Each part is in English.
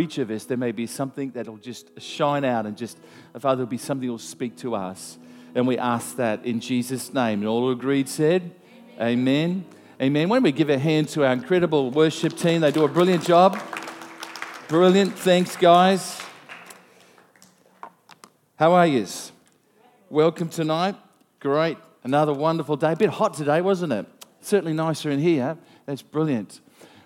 each of us, there may be something that'll just shine out and just, Father, there'll be something that'll speak to us. And we ask that in Jesus' name. And all agreed said, Amen. Amen. Amen. Why don't we give a hand to our incredible worship team? They do a brilliant job. Brilliant. Thanks, guys. How are you? Welcome tonight. Great. Another wonderful day. A bit hot today, wasn't it? Certainly nicer in here. That's brilliant.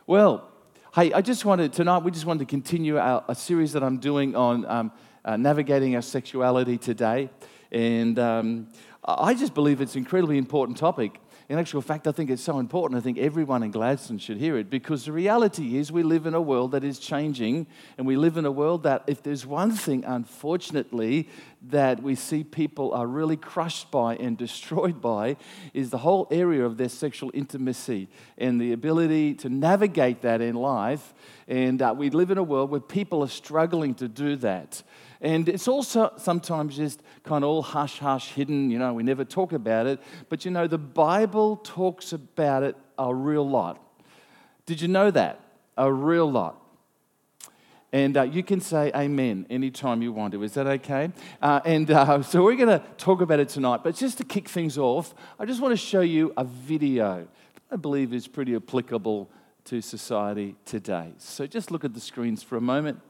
Well, Hey, I just wanted, tonight, we just wanted to continue our, a series that I'm doing on um, uh, navigating our sexuality today. And um, I just believe it's an incredibly important topic. In actual fact, I think it's so important. I think everyone in Gladstone should hear it because the reality is we live in a world that is changing, and we live in a world that, if there's one thing, unfortunately, that we see people are really crushed by and destroyed by, is the whole area of their sexual intimacy and the ability to navigate that in life. And uh, we live in a world where people are struggling to do that. And it's also sometimes just kind of all hush hush hidden, you know, we never talk about it. But you know, the Bible talks about it a real lot. Did you know that? A real lot. And uh, you can say amen anytime you want to. Is that okay? Uh, and uh, so we're going to talk about it tonight. But just to kick things off, I just want to show you a video I believe is pretty applicable to society today. So just look at the screens for a moment.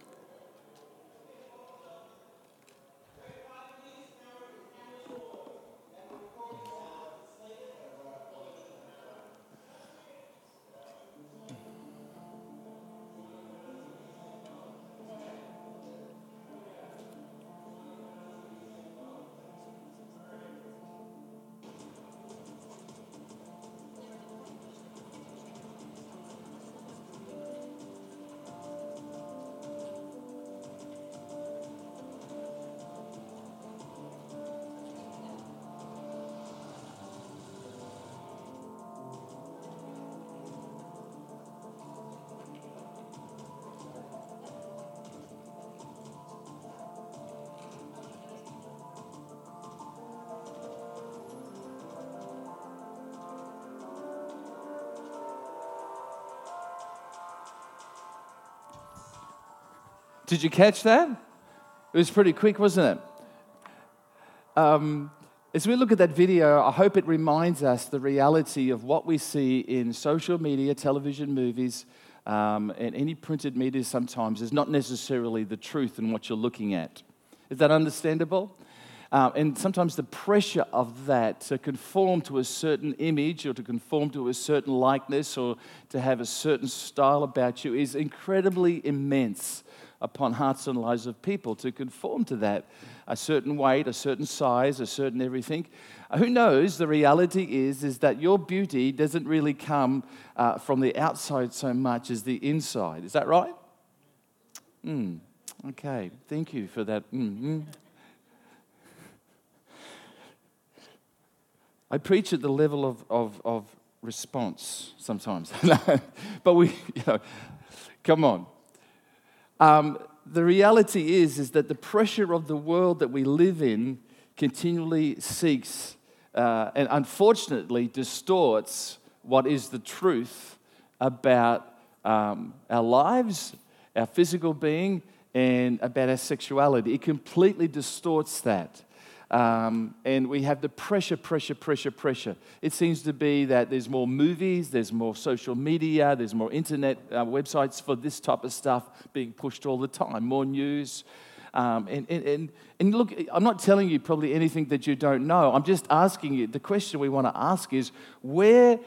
Did you catch that? It was pretty quick, wasn't it? Um, as we look at that video, I hope it reminds us the reality of what we see in social media, television, movies, um, and any printed media sometimes is not necessarily the truth in what you're looking at. Is that understandable? Uh, and sometimes the pressure of that to conform to a certain image or to conform to a certain likeness or to have a certain style about you is incredibly immense upon hearts and lives of people to conform to that a certain weight, a certain size, a certain everything. Uh, who knows? The reality is, is that your beauty doesn't really come uh, from the outside so much as the inside. Is that right? Mm, okay, thank you for that. Mm-hmm. I preach at the level of, of, of response sometimes. but we, you know, come on. Um, the reality is, is that the pressure of the world that we live in continually seeks uh, and unfortunately distorts what is the truth about um, our lives, our physical being, and about our sexuality. It completely distorts that. Um, and we have the pressure, pressure, pressure, pressure. It seems to be that there's more movies, there's more social media, there's more internet uh, websites for this type of stuff being pushed all the time, more news. Um, and, and, and look, I'm not telling you probably anything that you don't know. I'm just asking you, the question we want to ask is where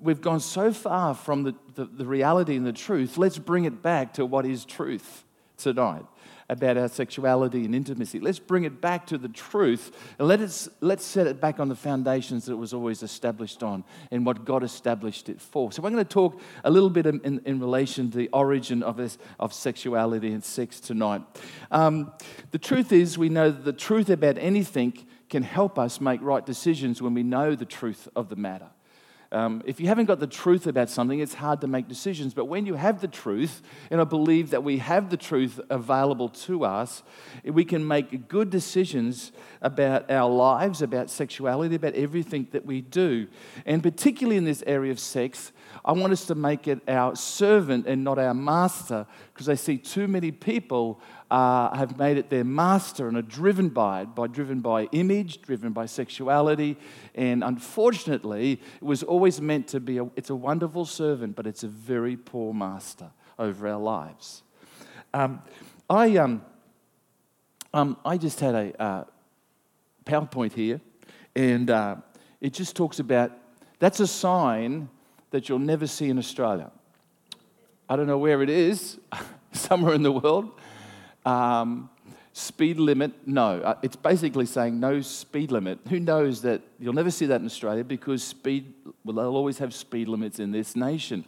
we've gone so far from the, the, the reality and the truth, let's bring it back to what is truth tonight about our sexuality and intimacy. Let's bring it back to the truth and let us, let's set it back on the foundations that it was always established on and what God established it for. So, we're going to talk a little bit in, in, in relation to the origin of, this, of sexuality and sex tonight. Um, the truth is, we know that the truth about anything can help us make right decisions when we know the truth of the matter. Um, if you haven't got the truth about something, it's hard to make decisions. But when you have the truth, and I believe that we have the truth available to us, we can make good decisions about our lives, about sexuality, about everything that we do. And particularly in this area of sex, I want us to make it our servant and not our master because I see too many people uh, have made it their master and are driven by it, by driven by image, driven by sexuality, and unfortunately, it was always meant to be. A, it's a wonderful servant, but it's a very poor master over our lives. Um, I um, um, I just had a uh, PowerPoint here, and uh, it just talks about that's a sign that you'll never see in Australia. I don't know where it is, somewhere in the world. Um, speed limit, no. Uh, it's basically saying no speed limit. Who knows that you'll never see that in Australia because speed, well, they'll always have speed limits in this nation.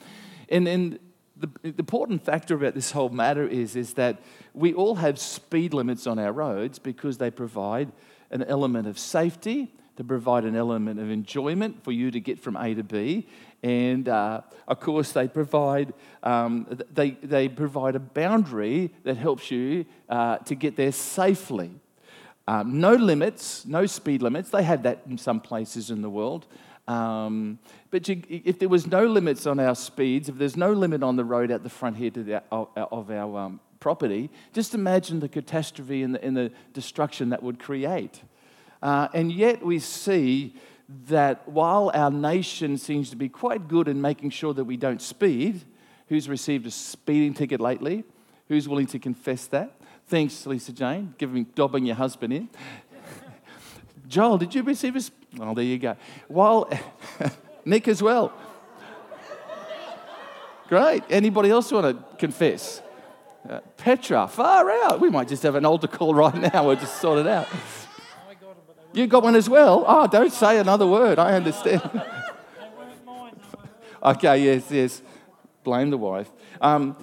And, and the, the important factor about this whole matter is, is that we all have speed limits on our roads because they provide an element of safety, they provide an element of enjoyment for you to get from A to B, and uh, of course they provide um, they, they provide a boundary that helps you uh, to get there safely. Um, no limits, no speed limits. They have that in some places in the world. Um, but you, if there was no limits on our speeds, if there's no limit on the road at the front here the, of, of our um, property, just imagine the catastrophe and the, and the destruction that would create. Uh, and yet we see that while our nation seems to be quite good in making sure that we don't speed, who's received a speeding ticket lately? Who's willing to confess that? Thanks, Lisa Jane, giving dobbing your husband in. Joel, did you receive a? Oh, there you go. While Nick as well. Great. Anybody else want to confess? Uh, Petra, far out. We might just have an altar call right now. We'll just sort it out. You got one as well? Oh, don't say another word. I understand. okay, yes, yes. Blame the wife. Um,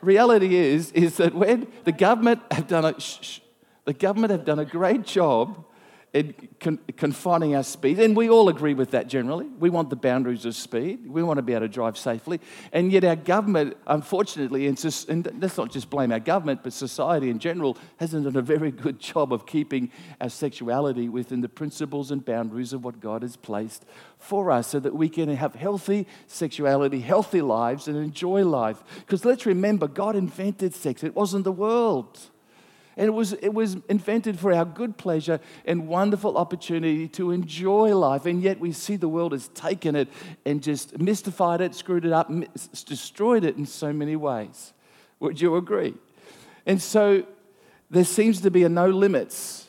reality is, is that when the government have done a, shh, shh, the government have done a great job con- confining our speed, and we all agree with that generally. We want the boundaries of speed. We want to be able to drive safely. And yet, our government, unfortunately, and, and let's not just blame our government, but society in general, hasn't done a very good job of keeping our sexuality within the principles and boundaries of what God has placed for us so that we can have healthy sexuality, healthy lives, and enjoy life. Because let's remember, God invented sex, it wasn't the world. And it was, it was invented for our good pleasure and wonderful opportunity to enjoy life. And yet we see the world has taken it and just mystified it, screwed it up, destroyed it in so many ways. Would you agree? And so there seems to be a no limits.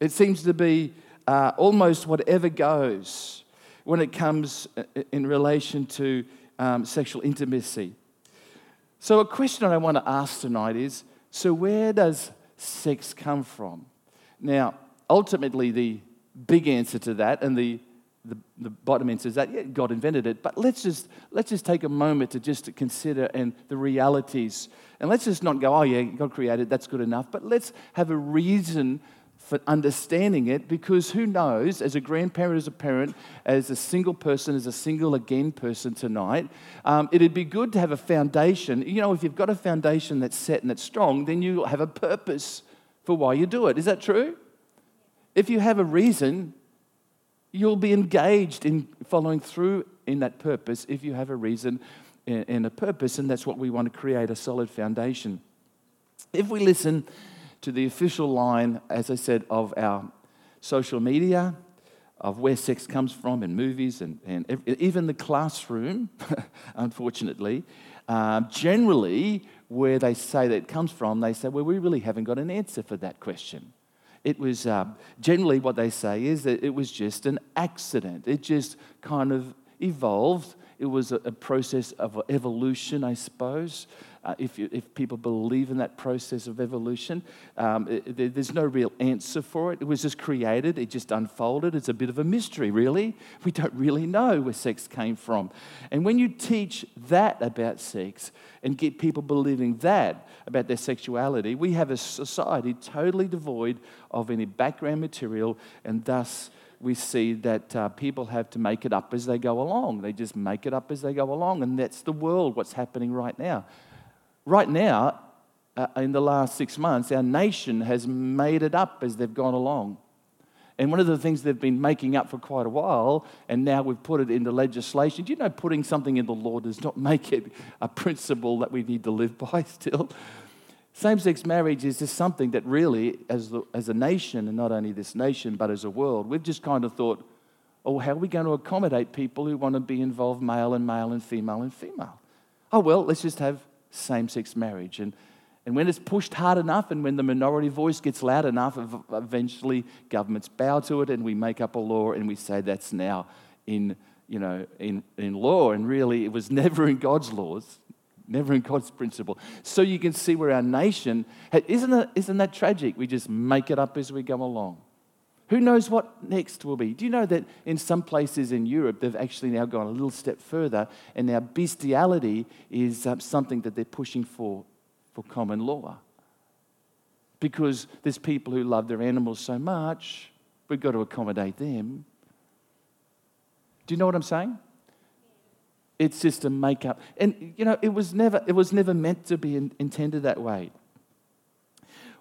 It seems to be uh, almost whatever goes when it comes uh, in relation to um, sexual intimacy. So, a question I want to ask tonight is so, where does sex come from? Now, ultimately, the big answer to that and the, the, the, bottom answer is that yeah, God invented it. But let's just, let's just take a moment to just consider and the realities. And let's just not go, oh, yeah, God created, that's good enough. But let's have a reason for understanding it because who knows, as a grandparent, as a parent, as a single person, as a single again person tonight, um, it'd be good to have a foundation. You know, if you've got a foundation that's set and that's strong, then you have a purpose for why you do it. Is that true? If you have a reason, you'll be engaged in following through in that purpose if you have a reason and a purpose, and that's what we want to create a solid foundation. If we listen, to the official line, as I said, of our social media, of where sex comes from in movies and, and even the classroom, unfortunately. Uh, generally, where they say that it comes from, they say, well, we really haven't got an answer for that question. It was uh, generally what they say is that it was just an accident. It just kind of evolved. It was a, a process of evolution, I suppose uh, if, if people believe in that process of evolution. Um, it, there's no real answer for it. It was just created, it just unfolded. It's a bit of a mystery, really. We don't really know where sex came from. And when you teach that about sex and get people believing that about their sexuality, we have a society totally devoid of any background material and thus we see that uh, people have to make it up as they go along. They just make it up as they go along, and that's the world, what's happening right now. Right now, uh, in the last six months, our nation has made it up as they've gone along. And one of the things they've been making up for quite a while, and now we've put it into legislation. Do you know putting something in the law does not make it a principle that we need to live by still? Same sex marriage is just something that really, as, the, as a nation, and not only this nation, but as a world, we've just kind of thought, oh, how are we going to accommodate people who want to be involved male and male and female and female? Oh, well, let's just have same sex marriage. And and when it's pushed hard enough and when the minority voice gets loud enough, eventually governments bow to it and we make up a law and we say that's now in, you know, in, in law. And really, it was never in God's laws, never in God's principle. So you can see where our nation, isn't, it, isn't that tragic? We just make it up as we go along. Who knows what next will be? Do you know that in some places in Europe, they've actually now gone a little step further, and now bestiality is um, something that they're pushing for for common law. Because there's people who love their animals so much, we've got to accommodate them. Do you know what I'm saying? It's just a make-up. And you know, it was never, it was never meant to be in, intended that way.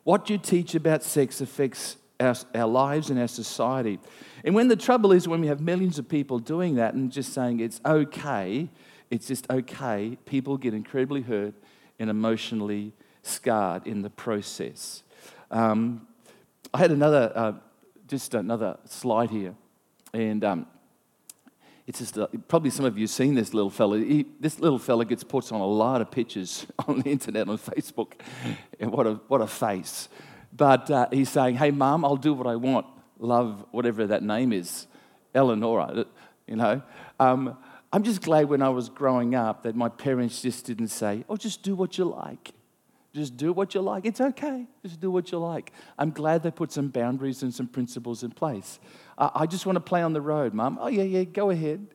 What you teach about sex affects our, our lives and our society. And when the trouble is, when we have millions of people doing that and just saying it's okay, it's just okay, people get incredibly hurt and emotionally scarred in the process. Um, I had another, uh, just another slide here, and um, it's just uh, probably some of you have seen this little fella. He, this little fella gets put on a lot of pictures on the internet on Facebook, and what a what a face! But uh, he's saying, "Hey, mom, I'll do what I want. Love whatever that name is, Eleonora." You know. Um, I'm just glad when I was growing up that my parents just didn't say, oh, just do what you like. Just do what you like. It's okay. Just do what you like. I'm glad they put some boundaries and some principles in place. Uh, I just want to play on the road, Mum. Oh, yeah, yeah, go ahead.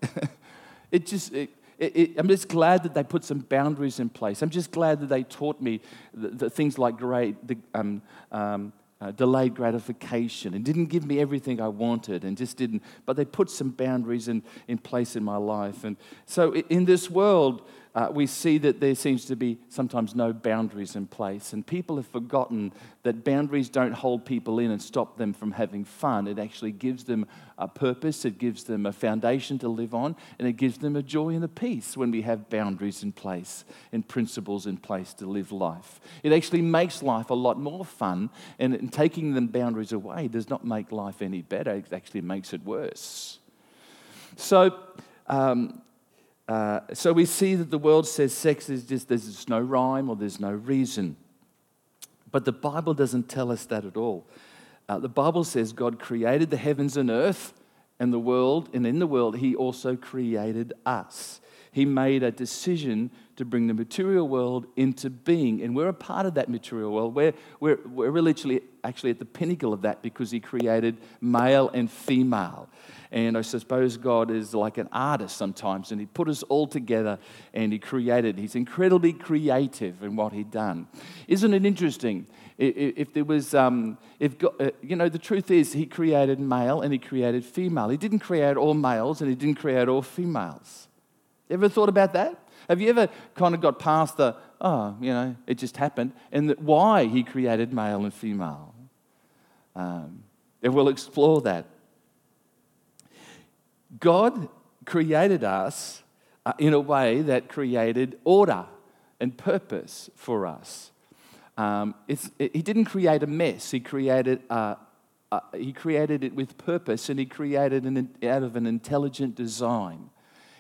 it just, it, it, it, I'm just glad that they put some boundaries in place. I'm just glad that they taught me the, the things like great, the, um, um, uh, delayed gratification and didn't give me everything I wanted and just didn't, but they put some boundaries in, in place in my life. And so in this world, uh, we see that there seems to be sometimes no boundaries in place. And people have forgotten that boundaries don't hold people in and stop them from having fun. It actually gives them a purpose, it gives them a foundation to live on, and it gives them a joy and a peace when we have boundaries in place and principles in place to live life. It actually makes life a lot more fun, and taking them boundaries away does not make life any better, it actually makes it worse. So, um, uh, so we see that the world says sex is just, there's no rhyme or there's no reason. But the Bible doesn't tell us that at all. Uh, the Bible says God created the heavens and earth and the world, and in the world, He also created us. He made a decision to bring the material world into being, and we're a part of that material world. We're, we're, we're literally actually at the pinnacle of that because He created male and female. And I suppose God is like an artist sometimes, and He put us all together and He created. He's incredibly creative in what He'd done. Isn't it interesting? If there was, um, if God, uh, you know, the truth is, He created male and He created female. He didn't create all males and He didn't create all females. Ever thought about that? Have you ever kind of got past the, oh, you know, it just happened, and why He created male and female? Um, and we'll explore that God created us uh, in a way that created order and purpose for us. Um, it, he didn't create a mess, He created, uh, uh, he created it with purpose and He created it out of an intelligent design.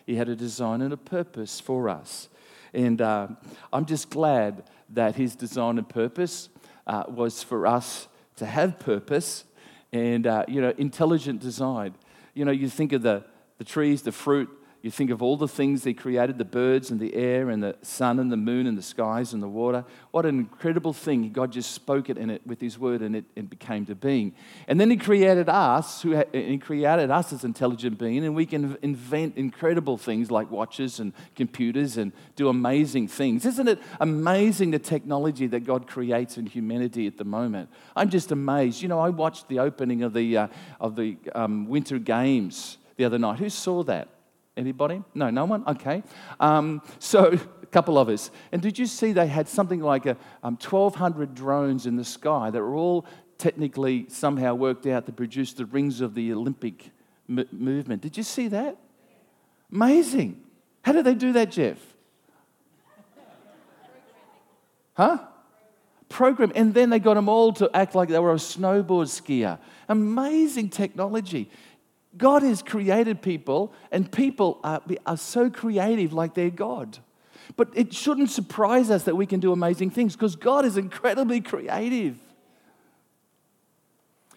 He had a design and a purpose for us. And uh, I'm just glad that His design and purpose uh, was for us to have purpose and, uh, you know, intelligent design you know, you think of the, the trees, the fruit, you think of all the things he created the birds and the air and the sun and the moon and the skies and the water. What an incredible thing. God just spoke it in it with his word and it, it became to being. And then he created us, who he created us as intelligent beings, and we can invent incredible things like watches and computers and do amazing things. Isn't it amazing the technology that God creates in humanity at the moment? I'm just amazed. You know, I watched the opening of the, uh, of the um, Winter Games the other night. Who saw that? Anybody? No, no one? Okay. Um, so, a couple of us. And did you see they had something like a, um, 1,200 drones in the sky that were all technically somehow worked out to produce the rings of the Olympic m- movement. Did you see that? Amazing. How did they do that, Jeff? Huh? Program. And then they got them all to act like they were a snowboard skier. Amazing technology. God has created people, and people are, are so creative like they're God. But it shouldn't surprise us that we can do amazing things because God is incredibly creative.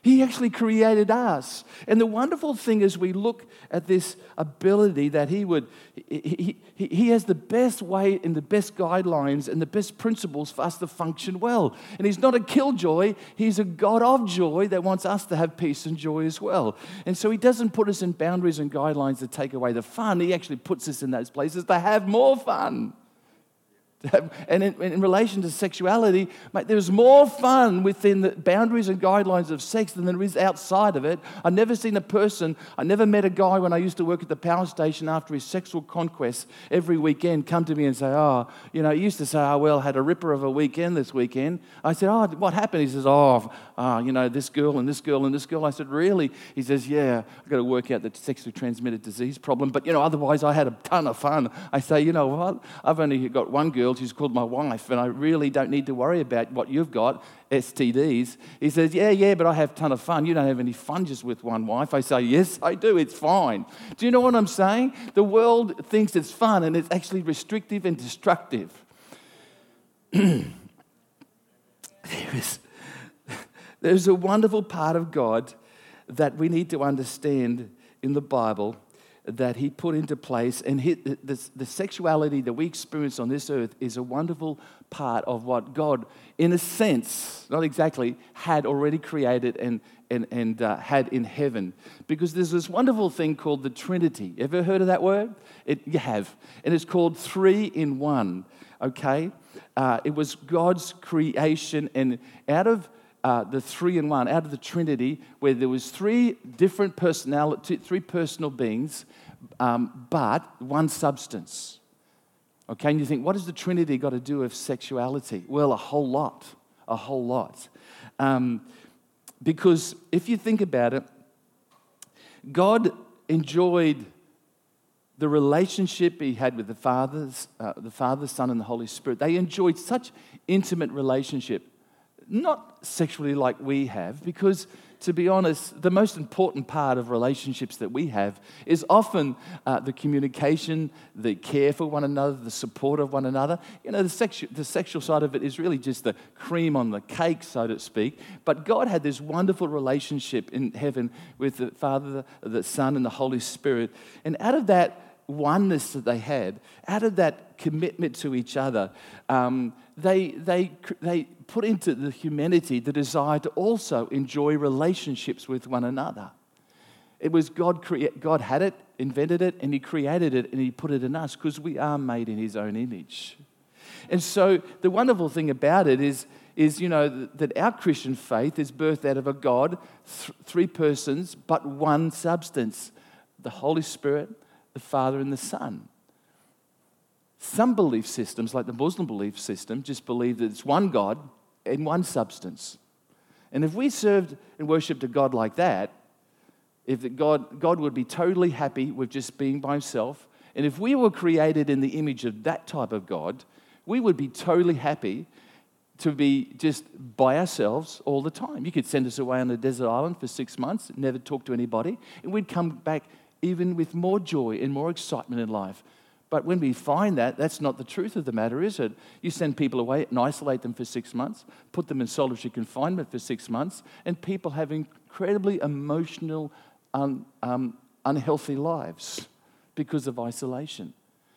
He actually created us. And the wonderful thing is, we look at this ability that He would, He, he, he has the best way and the best guidelines and the best principles for us to function well. And He's not a killjoy, He's a God of joy that wants us to have peace and joy as well. And so He doesn't put us in boundaries and guidelines to take away the fun, He actually puts us in those places to have more fun. And in, in, relation to sexuality, mate, there's more fun within the boundaries and guidelines of sex than there is outside of it. I've never seen a person, I never met a guy when I used to work at the power station after his sexual conquest every weekend come to me and say, Oh, you know, he used to say, Oh, well, I had a ripper of a weekend this weekend. I said, Oh, what happened? He says, Oh, uh, you know, this girl and this girl and this girl. I said, Really? He says, Yeah, I've got to work out the sexually transmitted disease problem. But, you know, otherwise I had a ton of fun. I say, You know what? I've only got one girl girl, she's called my wife, and I really don't need to worry about what you've got, STDs. He says, Yeah, yeah, but I have a ton of fun. You don't have any fun just with one wife. I say, Yes, I do. It's fine. Do you know what I'm saying? The world thinks it's fun, and it's actually restrictive and destructive. there is, there's a wonderful part of God that we need to understand in the Bible that he put into place. And he, the, the sexuality that we experience on this earth is a wonderful part of what God, in a sense, not exactly, had already created and, and, and uh, had in heaven. Because there's this wonderful thing called the Trinity. Ever heard of that word? It, you have. And it's called three in one, okay? Uh, it was God's creation, and out of uh, the three in one, out of the Trinity, where there was three different personality, three personal beings, um, but one substance. Okay, and you think, what does the Trinity got to do with sexuality? Well, a whole lot, a whole lot. Um, because if you think about it, God enjoyed the relationship he had with the Father, uh, the Father, Son, and the Holy Spirit. They enjoyed such intimate relationship not sexually like we have, because to be honest, the most important part of relationships that we have is often uh, the communication, the care for one another, the support of one another. You know, the, sexu- the sexual side of it is really just the cream on the cake, so to speak. But God had this wonderful relationship in heaven with the Father, the Son, and the Holy Spirit. And out of that, oneness that they had, out of that commitment to each other, um, they, they, they put into the humanity the desire to also enjoy relationships with one another. It was God, crea- God had it, invented it, and He created it, and He put it in us because we are made in His own image. And so the wonderful thing about it is, is you know, that our Christian faith is birthed out of a God, th- three persons, but one substance the Holy Spirit, the Father, and the Son. Some belief systems, like the Muslim belief system, just believe that it's one God in one substance. And if we served and worshiped a God like that, if God, God would be totally happy with just being by himself, and if we were created in the image of that type of God, we would be totally happy to be just by ourselves all the time. You could send us away on a desert island for six months, never talk to anybody, and we'd come back even with more joy and more excitement in life. But when we find that, that's not the truth of the matter, is it? You send people away and isolate them for six months, put them in solitary confinement for six months, and people have incredibly emotional, um, unhealthy lives because of isolation.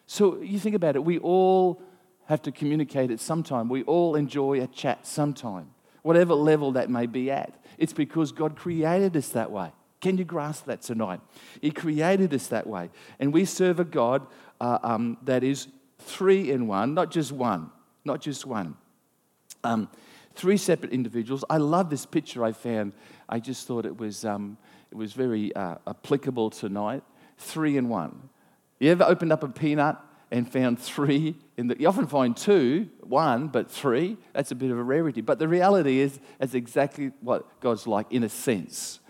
So you think about it, we all have to communicate at some time. We all enjoy a chat sometime, whatever level that may be at. It's because God created us that way. Can you grasp that tonight? He created us that way. And we serve a God uh, um, that is three in one, not just one, not just one. Um, three separate individuals. I love this picture I found. I just thought it was, um, it was very uh, applicable tonight. Three in one. You ever opened up a peanut and found three. In the, you often find two, one, but three. That's a bit of a rarity. But the reality is, that's exactly what God's like in a sense.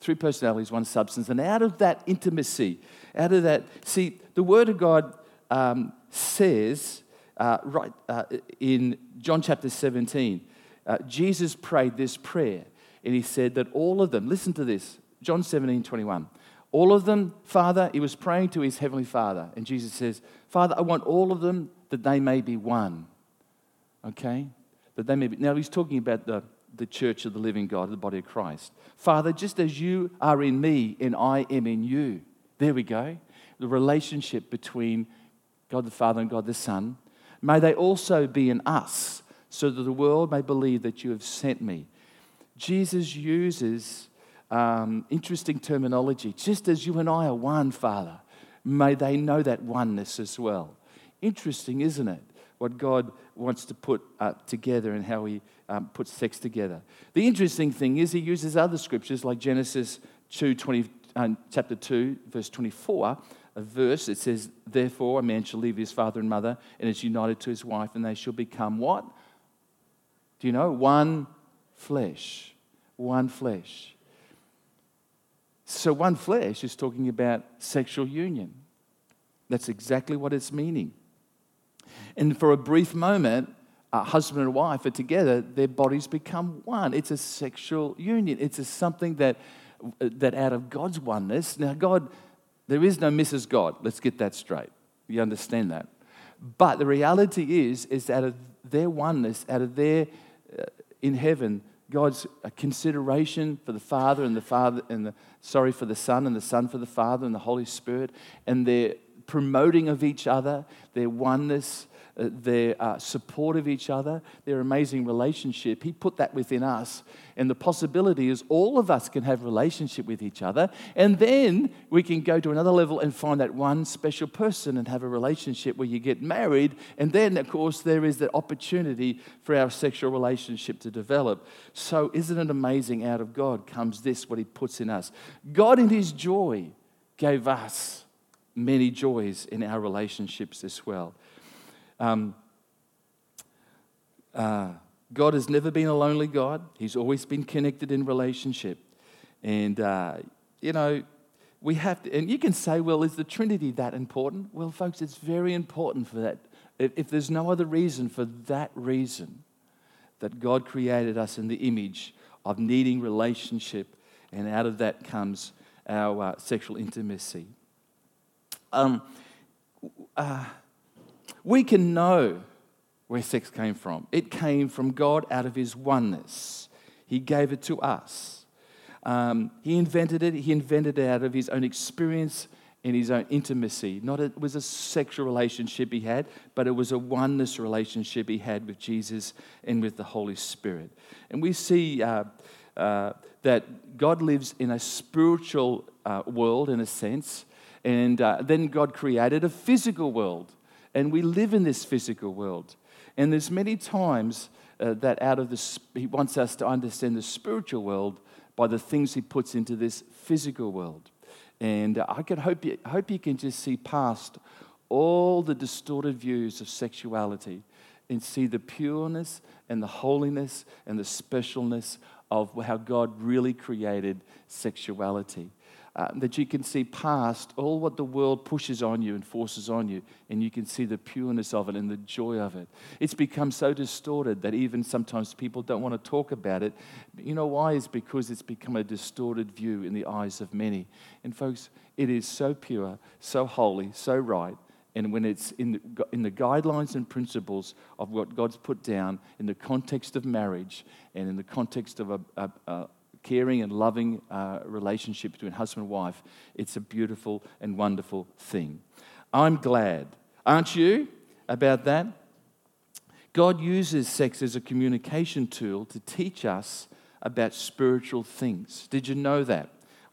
Three personalities, one substance. And out of that intimacy, out of that, see, the Word of God um, says, uh, right uh, in John chapter 17, uh, Jesus prayed this prayer. And he said that all of them, listen to this, John 17, 21. All of them, Father, he was praying to his heavenly Father. And Jesus says, Father, I want all of them that they may be one. Okay? That they may be. Now he's talking about the, the church of the living God, the body of Christ. Father, just as you are in me and I am in you. There we go. The relationship between God the Father and God the Son. May they also be in us, so that the world may believe that you have sent me. Jesus uses um, interesting terminology. Just as you and I are one, Father, may they know that oneness as well. Interesting, isn't it? What God wants to put uh, together and how He um, puts sex together. The interesting thing is He uses other scriptures like Genesis 2, 20, uh, chapter 2, verse 24, a verse that says, Therefore, a man shall leave his father and mother and is united to his wife, and they shall become what? Do you know? One flesh. One flesh. So, one flesh is talking about sexual union. That's exactly what it's meaning. And for a brief moment, a husband and wife are together, their bodies become one. It's a sexual union. It's a something that, that out of God's oneness, now, God, there is no Mrs. God. Let's get that straight. You understand that? But the reality is, is out of their oneness, out of their, uh, in heaven, God's consideration for the Father and the Father and the sorry for the Son and the Son for the Father and the Holy Spirit and their promoting of each other, their oneness, uh, their uh, support of each other, their amazing relationship. He put that within us. And the possibility is all of us can have relationship with each other. And then we can go to another level and find that one special person and have a relationship where you get married. And then, of course, there is that opportunity for our sexual relationship to develop. So, isn't it amazing? Out of God comes this, what He puts in us. God, in His joy, gave us many joys in our relationships as well. Um, uh, God has never been a lonely God. He's always been connected in relationship. And, uh, you know, we have to, and you can say, well, is the Trinity that important? Well, folks, it's very important for that. If, if there's no other reason for that reason, that God created us in the image of needing relationship, and out of that comes our uh, sexual intimacy. Um, uh, we can know where sex came from. It came from God out of His oneness. He gave it to us. Um, he invented it. He invented it out of His own experience and His own intimacy. Not it was a sexual relationship He had, but it was a oneness relationship He had with Jesus and with the Holy Spirit. And we see uh, uh, that God lives in a spiritual uh, world, in a sense, and uh, then God created a physical world. And we live in this physical world. And there's many times uh, that out of this, he wants us to understand the spiritual world by the things he puts into this physical world. And uh, I can hope you, hope you can just see past all the distorted views of sexuality and see the pureness and the holiness and the specialness of how God really created sexuality uh, that you can see past all what the world pushes on you and forces on you, and you can see the pureness of it and the joy of it. It's become so distorted that even sometimes people don't want to talk about it. You know why? Is because it's become a distorted view in the eyes of many. And folks, it is so pure, so holy, so right. And when it's in the, in the guidelines and principles of what God's put down in the context of marriage and in the context of a, a, a caring and loving uh, relationship between husband and wife, it's a beautiful and wonderful thing. I'm glad, aren't you, about that? God uses sex as a communication tool to teach us about spiritual things. Did you know that?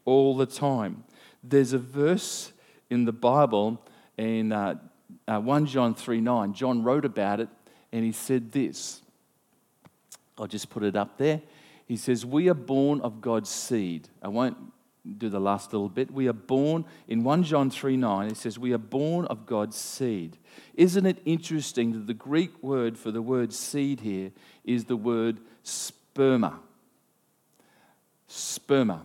All the time. There's a verse in the Bible in uh, uh, 1 John 3 9. John wrote about it and he said this. I'll just put it up there. He says, We are born of God's seed. I won't do the last little bit. We are born, in 1 John 3 9, it says, We are born of God's seed. Isn't it interesting that the Greek word for the word seed here is the word sperma? Sperma.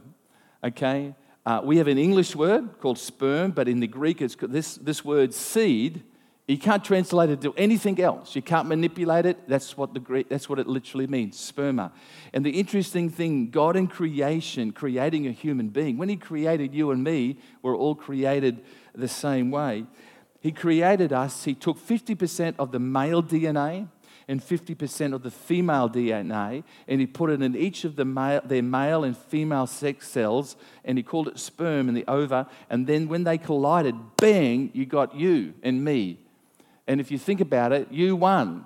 Okay? Uh, we have an English word called sperm, but in the Greek, it's this, this word seed you can't translate it to anything else. You can't manipulate it. That's what, the Greek, that's what it literally means, sperma. And the interesting thing, God in creation, creating a human being, when He created you and me, we're all created the same way. He created us, He took 50% of the male DNA and 50% of the female DNA, and He put it in each of the male, their male and female sex cells, and He called it sperm in the ova. And then when they collided, bang, you got you and me and if you think about it, you won.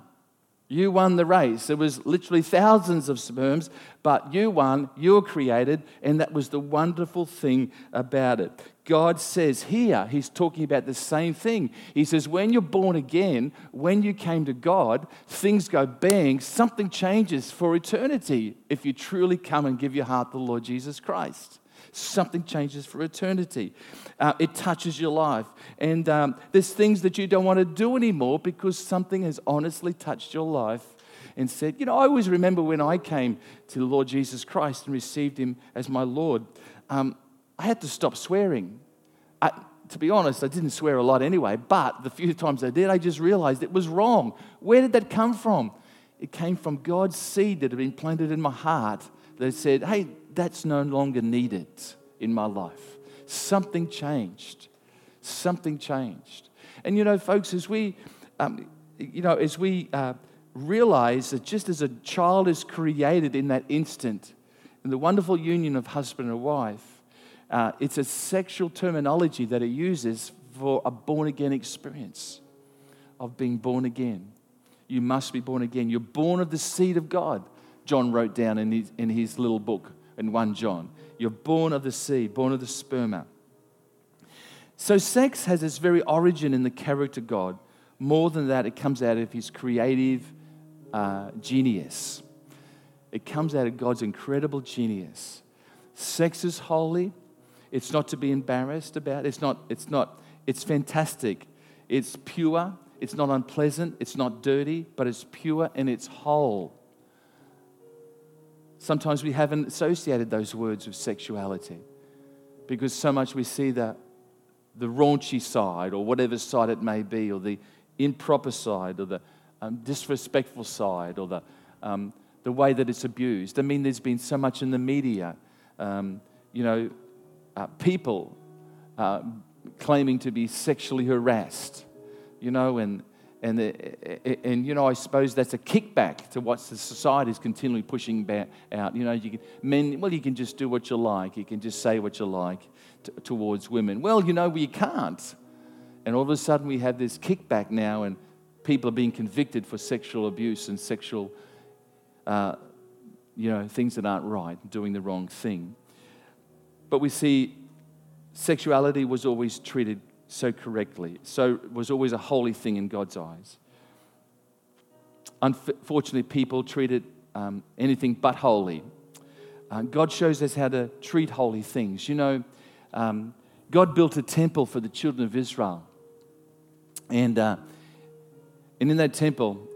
You won the race. There was literally thousands of sperms, but you won, you were created, and that was the wonderful thing about it. God says here, He's talking about the same thing. He says, when you're born again, when you came to God, things go bang, something changes for eternity if you truly come and give your heart to the Lord Jesus Christ something changes for eternity. Uh, it touches your life. And um, there's things that you don't want to do anymore because something has honestly touched your life and said, You know, I always remember when I came to the Lord Jesus Christ and received Him as my Lord, um, I had to stop swearing. I, to be honest, I didn't swear a lot anyway, but the few times I did, I just realized it was wrong. Where did that come from? It came from God's seed that had been planted in my heart that said, Hey, that's no longer needed in my life. Something changed. Something changed. And you know, folks, as we, um, you know, as we uh, realize that just as a child is created in that instant, in the wonderful union of husband and wife, uh, it's a sexual terminology that it uses for a born again experience of being born again. You must be born again. You're born of the seed of God, John wrote down in his, in his little book in 1 John. You're born of the seed, born of the sperma. So, sex has its very origin in the character God. More than that, it comes out of his creative uh, genius. It comes out of God's incredible genius. Sex is holy. It's not to be embarrassed about. It's not, it's not, it's fantastic. It's pure. It's not unpleasant. It's not dirty, but it's pure and it's whole. Sometimes we haven't associated those words with sexuality because so much we see the, the raunchy side or whatever side it may be, or the improper side, or the um, disrespectful side, or the, um, the way that it's abused. I mean, there's been so much in the media, um, you know, uh, people uh, claiming to be sexually harassed, you know, and and, the, and you know, I suppose that's a kickback to what the society is continually pushing back out. You know, you can, men, well, you can just do what you like. You can just say what you like t- towards women. Well, you know, we can't. And all of a sudden, we have this kickback now, and people are being convicted for sexual abuse and sexual, uh, you know, things that aren't right, doing the wrong thing. But we see sexuality was always treated so correctly. So was always a holy thing in God's eyes. Unfortunately, people treat it um, anything but holy. Uh, God shows us how to treat holy things. You know, um, God built a temple for the children of Israel. And, uh, and in that temple,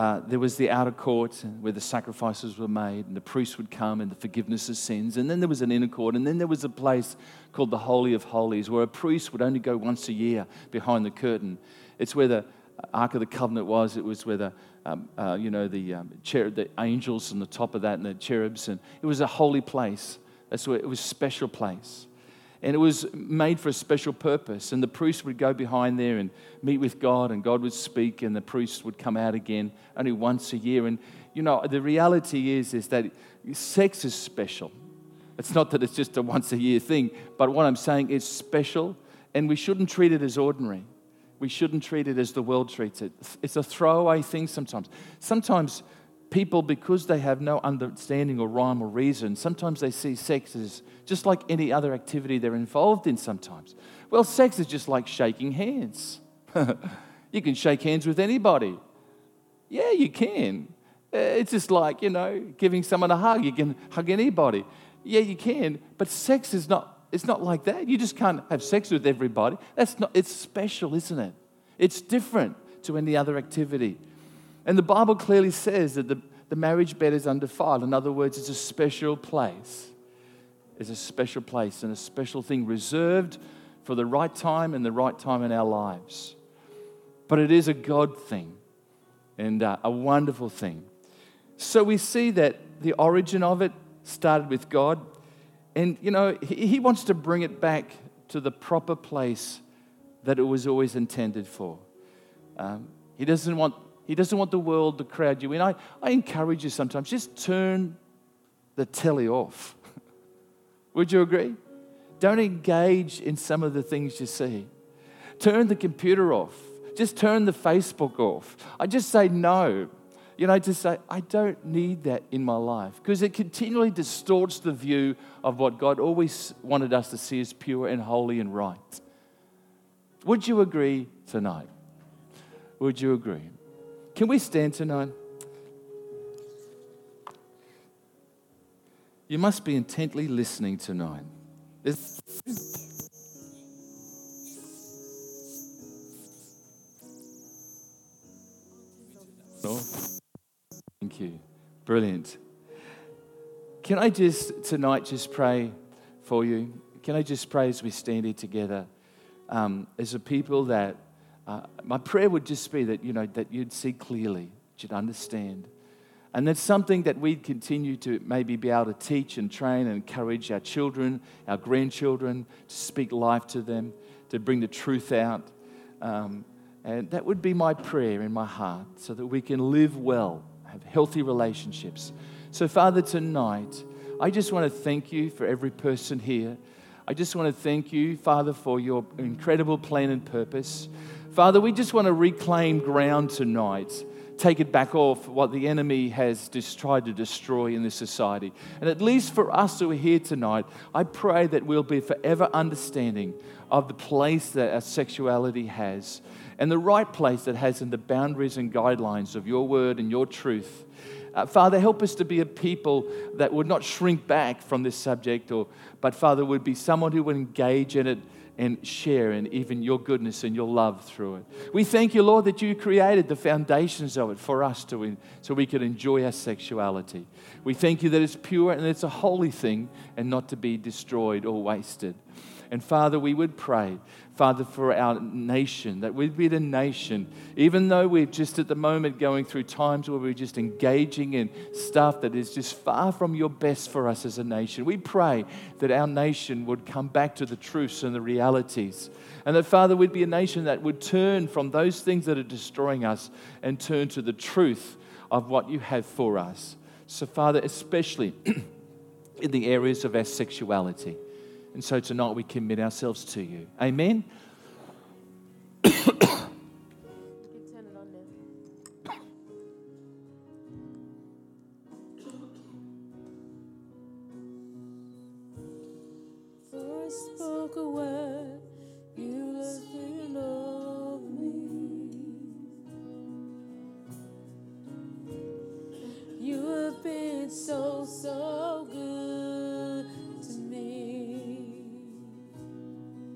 uh, there was the outer court where the sacrifices were made, and the priests would come and the forgiveness of sins. And then there was an inner court, and then there was a place called the Holy of Holies, where a priest would only go once a year behind the curtain. It's where the Ark of the Covenant was. It was where the, um, uh, you know, the, um, cher- the angels on the top of that and the cherubs. And it was a holy place. That's where it was a special place. And it was made for a special purpose. And the priest would go behind there and meet with God, and God would speak, and the priest would come out again only once a year. And, you know, the reality is, is that sex is special. It's not that it's just a once a year thing, but what I'm saying is special, and we shouldn't treat it as ordinary. We shouldn't treat it as the world treats it. It's a throwaway thing sometimes. Sometimes people, because they have no understanding or rhyme or reason, sometimes they see sex as just like any other activity they're involved in sometimes. Well, sex is just like shaking hands. you can shake hands with anybody. Yeah, you can. Uh, it's just like, you know, giving someone a hug. You can hug anybody. Yeah, you can, but sex is not it's not like that. You just can't have sex with everybody. That's not it's special, isn't it? It's different to any other activity. And the Bible clearly says that the, the marriage bed is undefiled. In other words, it's a special place. It's a special place and a special thing reserved for the right time and the right time in our lives. But it is a God thing and uh, a wonderful thing. So we see that the origin of it started with God. And, you know, he, he wants to bring it back to the proper place that it was always intended for. Um, he, doesn't want, he doesn't want the world to crowd you in. I, I encourage you sometimes, just turn the telly off. Would you agree? Don't engage in some of the things you see. Turn the computer off. Just turn the Facebook off. I just say no. You know, to say, I don't need that in my life because it continually distorts the view of what God always wanted us to see as pure and holy and right. Would you agree tonight? Would you agree? Can we stand tonight? You must be intently listening tonight. It's Thank you. Brilliant. Can I just tonight just pray for you? Can I just pray as we stand here together um, as a people that uh, my prayer would just be that you know that you'd see clearly, you'd understand, and that's something that we'd continue to maybe be able to teach and train and encourage our children, our grandchildren, to speak life to them, to bring the truth out. Um, and that would be my prayer in my heart so that we can live well, have healthy relationships. So, Father, tonight, I just want to thank you for every person here. I just want to thank you, Father, for your incredible plan and purpose. Father, we just want to reclaim ground tonight take it back off what the enemy has just tried to destroy in this society. And at least for us who are here tonight, I pray that we'll be forever understanding of the place that our sexuality has and the right place that has in the boundaries and guidelines of your word and your truth. Uh, Father, help us to be a people that would not shrink back from this subject, or, but Father, would be someone who would engage in it and share in even your goodness and your love through it. We thank you, Lord, that you created the foundations of it for us to so we could enjoy our sexuality. We thank you that it's pure and it's a holy thing and not to be destroyed or wasted. And Father, we would pray, Father, for our nation, that we'd be the nation, even though we're just at the moment going through times where we're just engaging in stuff that is just far from your best for us as a nation. We pray that our nation would come back to the truths and the realities. And that, Father, we'd be a nation that would turn from those things that are destroying us and turn to the truth of what you have for us. So, Father, especially in the areas of our sexuality. And so tonight we commit ourselves to you. Amen.